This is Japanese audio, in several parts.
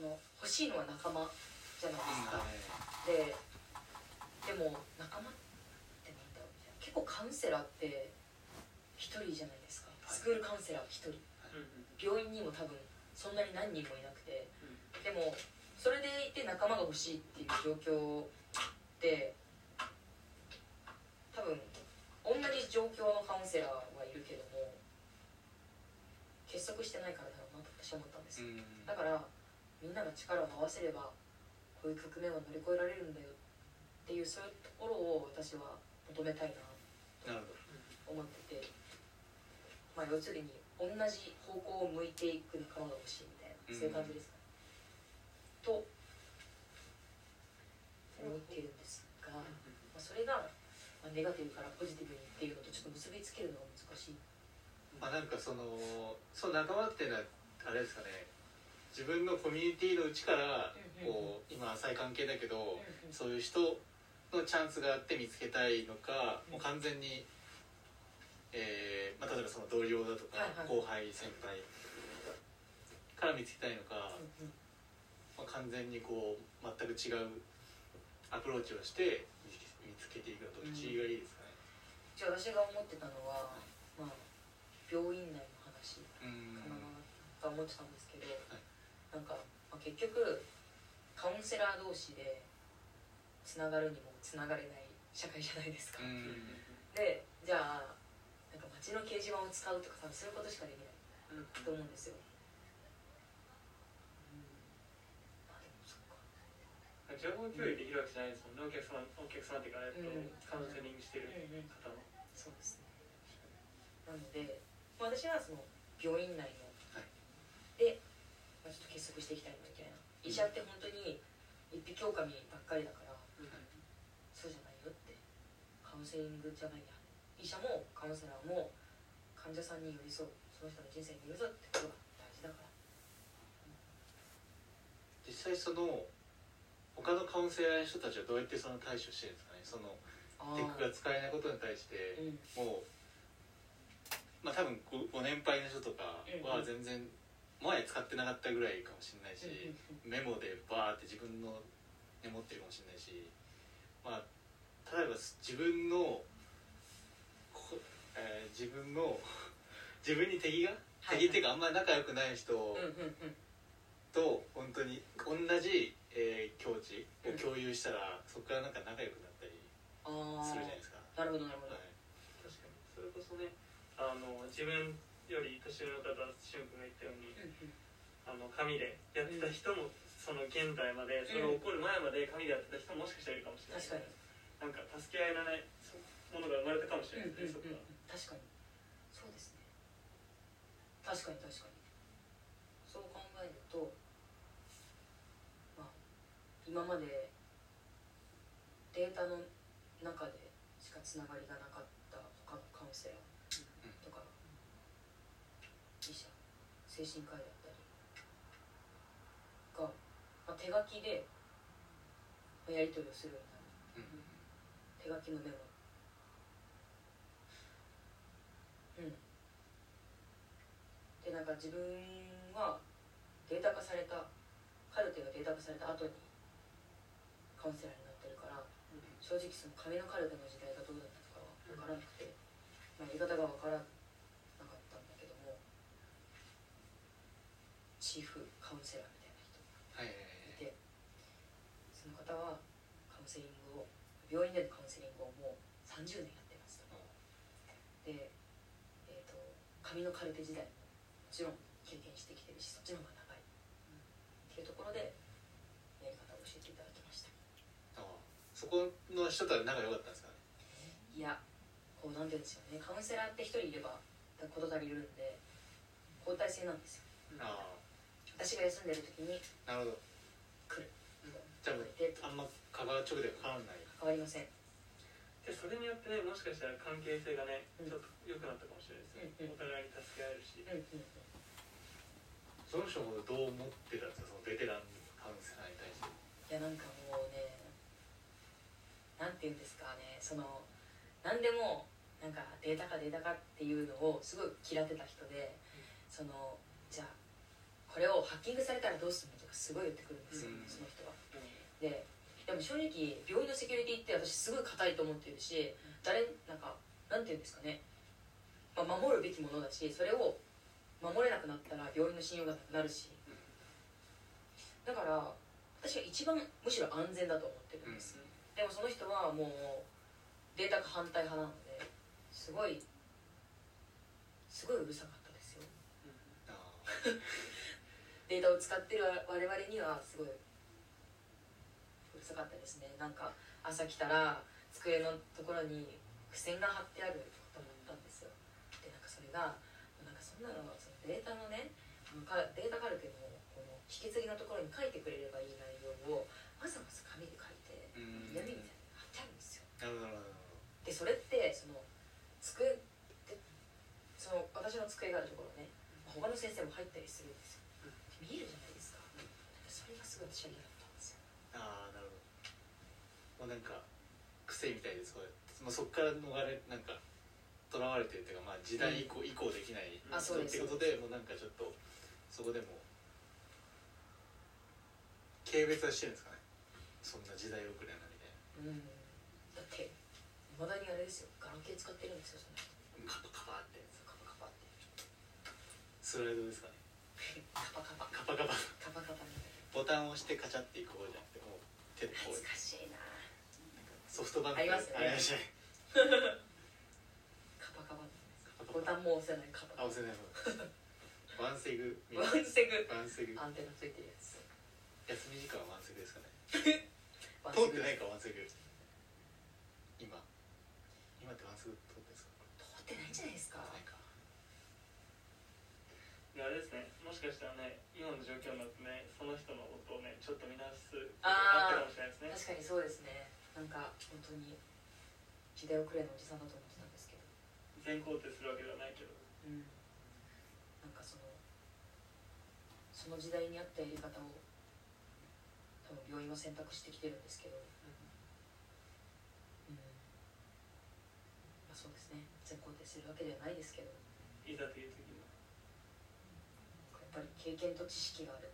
の欲しいのは仲間じゃないですか、ででも仲間ってなんだろうみたいな。結構カウンセラーって一人じゃないですか。スクールカウンセラー一人。病院にも多分そんなに何人もいなくて。でもそれでいて仲間が欲しいっていう状況って多分同じ状況のカウンセラーはいるけども結束してないからだろうなと私は思ったんですよ、だからみんなが力を合わせればこういう局面を乗り越えられるんだよ。っていうそういうところを私は求めたいな。と思ってて。まあ要するに同じ方向を向いていく仲間が欲しいみたいな。そういう感じですかね、と思っているんですが、まあ、それが、まあ、ネガティブからポジティブにっていうのとちょっと結びつけるのが難しい。まあなんかそのその仲間っていうのはあれですかね自分のコミュニティのうちからこう今浅い関係だけどそういう人のチャンスがあって見つけたいのかもう完全に、えーまあ、例えばその同僚だとか後輩先輩から見つけたいのか、まあ、完全にこう全く違うアプローチをして見つけていくのどっちがいいですかね、じゃあ私が思ってたのは、まあ、病院内の話かなと思ってたんですけど、はい、なんか、まあ、結局カウンセラー同士でつながるにもつながれない社会じゃないですか。でじゃあなんか街の掲示板を使うとか多分そういうことしかできない。と思うんですよ。情報共有できるわけじゃないですもんね、お客様お客様っていうか、えっと、カウンセリングしてる方の、そうですね。なので、まあ、私はその病院内の、ちょっと結束していきたいみたいな。医者って本当に一匹狼ばっかりだから、うん、そうじゃないよって。カウンセリングじゃないや医者もカウンセラーも患者さんに寄り添う。その人の人生に寄り添うってことが大事だから、うん、実際その他のカウンセラーの人たちはどうやってその対処してるんですかね？そのテックが使えないことに対して、もうまあ多分ごご年配の人とかは全然前使ってなかったぐらいかもしれないし、メモでバーって自分のメモってるかもしれないしまあ例えば自分のえー、自分の 自分に敵が、敵っていうかあんまり仲良くない人と本当に同じえー、境地を共有したら、そこからなんか仲良くなったりするじゃないですか。なるほどなるほど、はい、確かに。それこそねあの自分より年上の方しゅん君が言ったように、あの紙でやってた人も、その現代までそれを起こる前まで紙でやってた人ももしかしたらいるかもしれない、確かに。なんか助け合いらないものが生まれたかもしれないですね、そこは。確かに。そうですね。確かに確かに。そう考えると今までデータの中でしかつながりがなかった他のカウンセラーとか医者精神科医だったりが、まあ、手書きでやり取りをするようになる、手書きのメモ。うん。でなんか自分はデータ化されたカルテがデータ化された後にカウンセラーになってるから、正直その紙のカルテの時代がどうだったとかは分からなくて、まあ、やり方が分からなかったんだけどもチーフカウンセラーみたいな人がいて、その方はカウンセリングを病院でのカウンセリングをもう30年やってますと。で、えーと、紙のカルテ時代ももちろん経験してきてるしそっちの方が長い、っていうところでそこの人とは仲良かったんですかね？いやこうなんて言うんですよね。カウンセラーって一人いれば事足りるんで交代制なんですよ。ああ私が休んでる時になるほど。来る。じゃああんま関わ直で関わらない。関わりません。でそれによってねもしかしたら関係性がね、ちょっと良くなったかもしれないですね、うんうん、お互いに助け合えるし、うんうん、その人もどう思ってたんですか？そのベテランカウンセラーに対して。いやなんかもうねなんて言うんですかね。その何でもなんかデータかデータかっていうのをすごい嫌ってた人で、そのじゃあこれをハッキングされたらどうするのとかすごい言ってくるんですよ、うん。その人は。ででも正直病院のセキュリティって私すごい硬いと思ってるし誰なんかなんていうんですかね、まあ、守るべきものだしそれを守れなくなったら病院の信用がなくなるし。だから私は一番むしろ安全だと思ってるんです、でもその人はもうデータが反対派なのですごいすごいうるさかったですよ。あ データを使ってる我々にはすごいうるさかったですね。なんか朝来たら机のところに付箋が貼ってあると思ったんですよ。でなんかそれがなんかそんなのそのデータのねかデータカルテのこの引き継ぎのところに書いてくれればいい内容をわざわざ紙で書いてうん。闇みたいに貼ってあるんですよ。でそれってその机でその私の机があるところね他の先生も入ったりするんですよ見えるじゃないですか。それがすごい私は嫌だったんですよ。ああなるほど。もうなんか癖みたいです。これもうそっから逃れなんかとらわれてるっていうか、まあ、時代以降、移行できないあそうですってことでもうなんかちょっとそこでも軽蔑はしてるんですかね。そんな時代遅れなみたいうん。だっていまだにあれですよ。ガラケー使ってるんですよそのカパカパって。カパカパって。スライドですかねカパカパカパカパカパカパみたいボタンを押してカチャっていく方じゃなくてもう手でこう。な懐かしいな。ソフトバンクありますね。ありましたねカパカパボタンも押せないカパあ押せない方ワンセグ。ワンセグ。ワンセグ。アンテナついてるやつ。休み時間はワンセグですかね。通ってないかワンセグ。今。今ってワンセグ通ってんですか？通ってないんじゃないですか？ないか。であれですねもしかしたらね今の状況になってねその人のことをねちょっと見直すあったかもしれないですね。確かにそうですね。なんか本当に時代遅れのおじさんだと思ってたんですけど。全肯定するわけではないけど。うん。なんかそのその時代に合ったやり方を多分病院は選択してきてるんですけど。うん。まあそうですね。全肯定するわけではないですけど。いざという時にはやっぱり経験と知識があるっ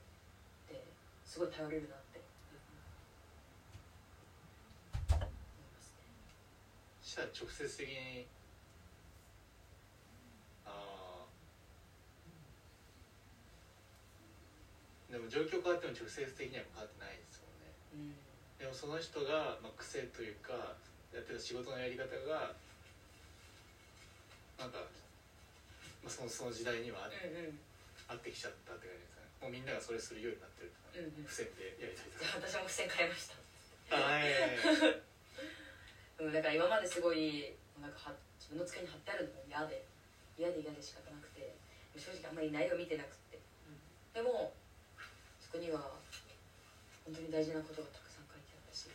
てすごい頼れるなって思いますね。したら直接的にああでも状況変わっても直接的には変わってないですもんね。うん。でもその人が、まあ、癖というかやってた仕事のやり方がなんか、まあ、そのその時代にはあ,、うんうん合ってきちゃったって感じですね。もうみんながそれするようになってるうんうん。付箋でやりたいとじゃかあ私も付箋変えましたあはい うん、だから今まですごいなんかは自分の机に貼ってあるのも嫌で嫌で嫌で仕方なくて。正直あんまり内容見てなくって、でもそこには本当に大事なことがたくさん書いてあったし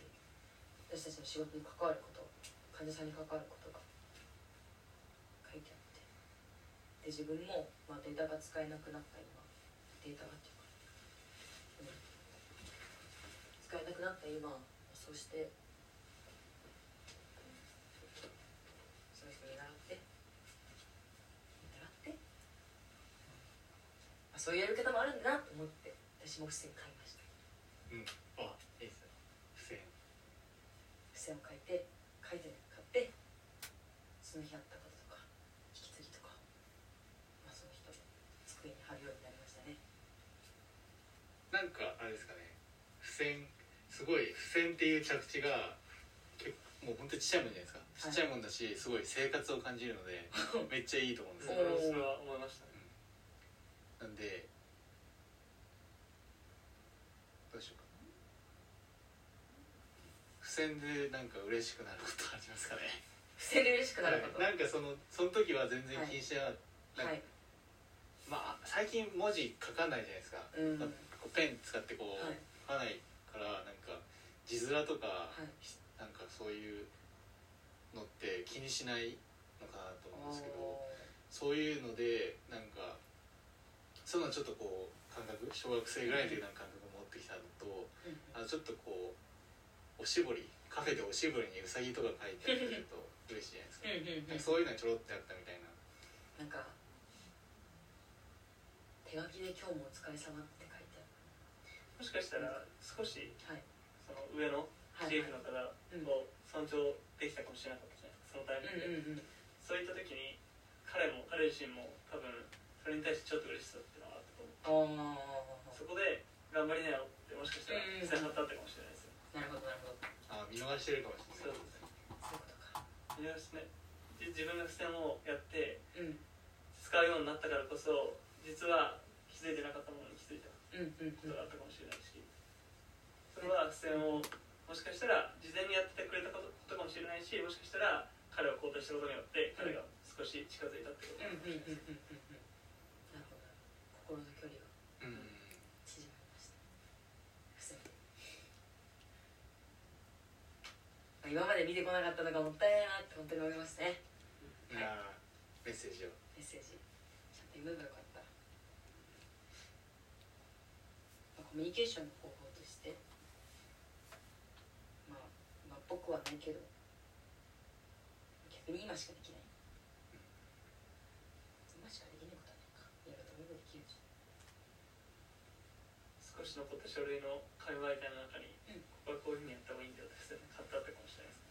私たちの仕事に関わること患者さんに関わることが書いてあってで自分も、まあ、データが使えなくなった今データがっていうか、うん。使えなくなった今そしてその人に習って習って。あそういうやり方もあるんだなと思って私も付箋買いました。うん。あいいですね。付箋。付箋を書いて買ってその日あったこととか引き継ぎとか、まあ、その人の机に貼るようになりましたねなんかあれですかね。付箋すごい付箋っていう着地が結構もう本当にちっちゃいもんじゃないですか。ちっちゃいもんだしすごい生活を感じるので めっちゃいいと思うんですよ。思いました。ねなんでどうしようかな。付箋でなんか嬉しくなることありますかね。付箋で嬉しくなること？はい。なんかそのその時は全然気にしてなかった、はい。まあ最近文字書かないじゃないですか、うん。まあこうペン使ってこう、はい。書かないからなんか字面とか、い。なんかそういうのって気にしないのかなと思うんですけどそういうのでなんかそういうのちょっとこう感覚小学生ぐらいの時の感覚を持ってきたのとうん。あのちょっとこうおしぼりカフェでおしぼりにうさぎとか書いてあると嬉しいじゃないですか。かそういうのがちょろってあったみたいな。なんか手手書きで「今日もお疲れ様ってもしかしたら少し、はい。その上のはい。チーフの方を尊重できたかもしれなかったじゃないですかそのタイミングで、うんうんうん。そういった時に彼も彼自身も多分それに対してちょっと嬉しさっていうのがあったと思う。そこで頑張りなよってもしかしたらうん付箋貼ったったかもしれないです。よ、なるほどなるほど。あ見逃してるかもしれない。そうですね。そういうことか。見直してねで自分が付箋をやってうん。使うようになったからこそ実は気づいてなかったものに気づいたことがあったかもしれないし。それは付箋をもしかしたら事前にやっててくれたことかもしれないしもしかしたら彼を交代したことによって彼が少し近づいたってこと。うんかもしれうんうんないですうんうん。なるほど。心の距離がうん。縮まりました。今まで見てこなかったのがもったいないなって本当に思いますね。い。やーメッセージを。メッセージ。ちゃんと読めばよかった、まあ、コミュニケーションの方法としてまあ、まあ、僕はないけど逆に今しかできない。今しかできないことはないか。やろうと思えばできるし。少し残った書類の会話みたいな中に、うん。ここはこういうふうにやった方がいいんだよって付箋が貼ってあったかもしれないですね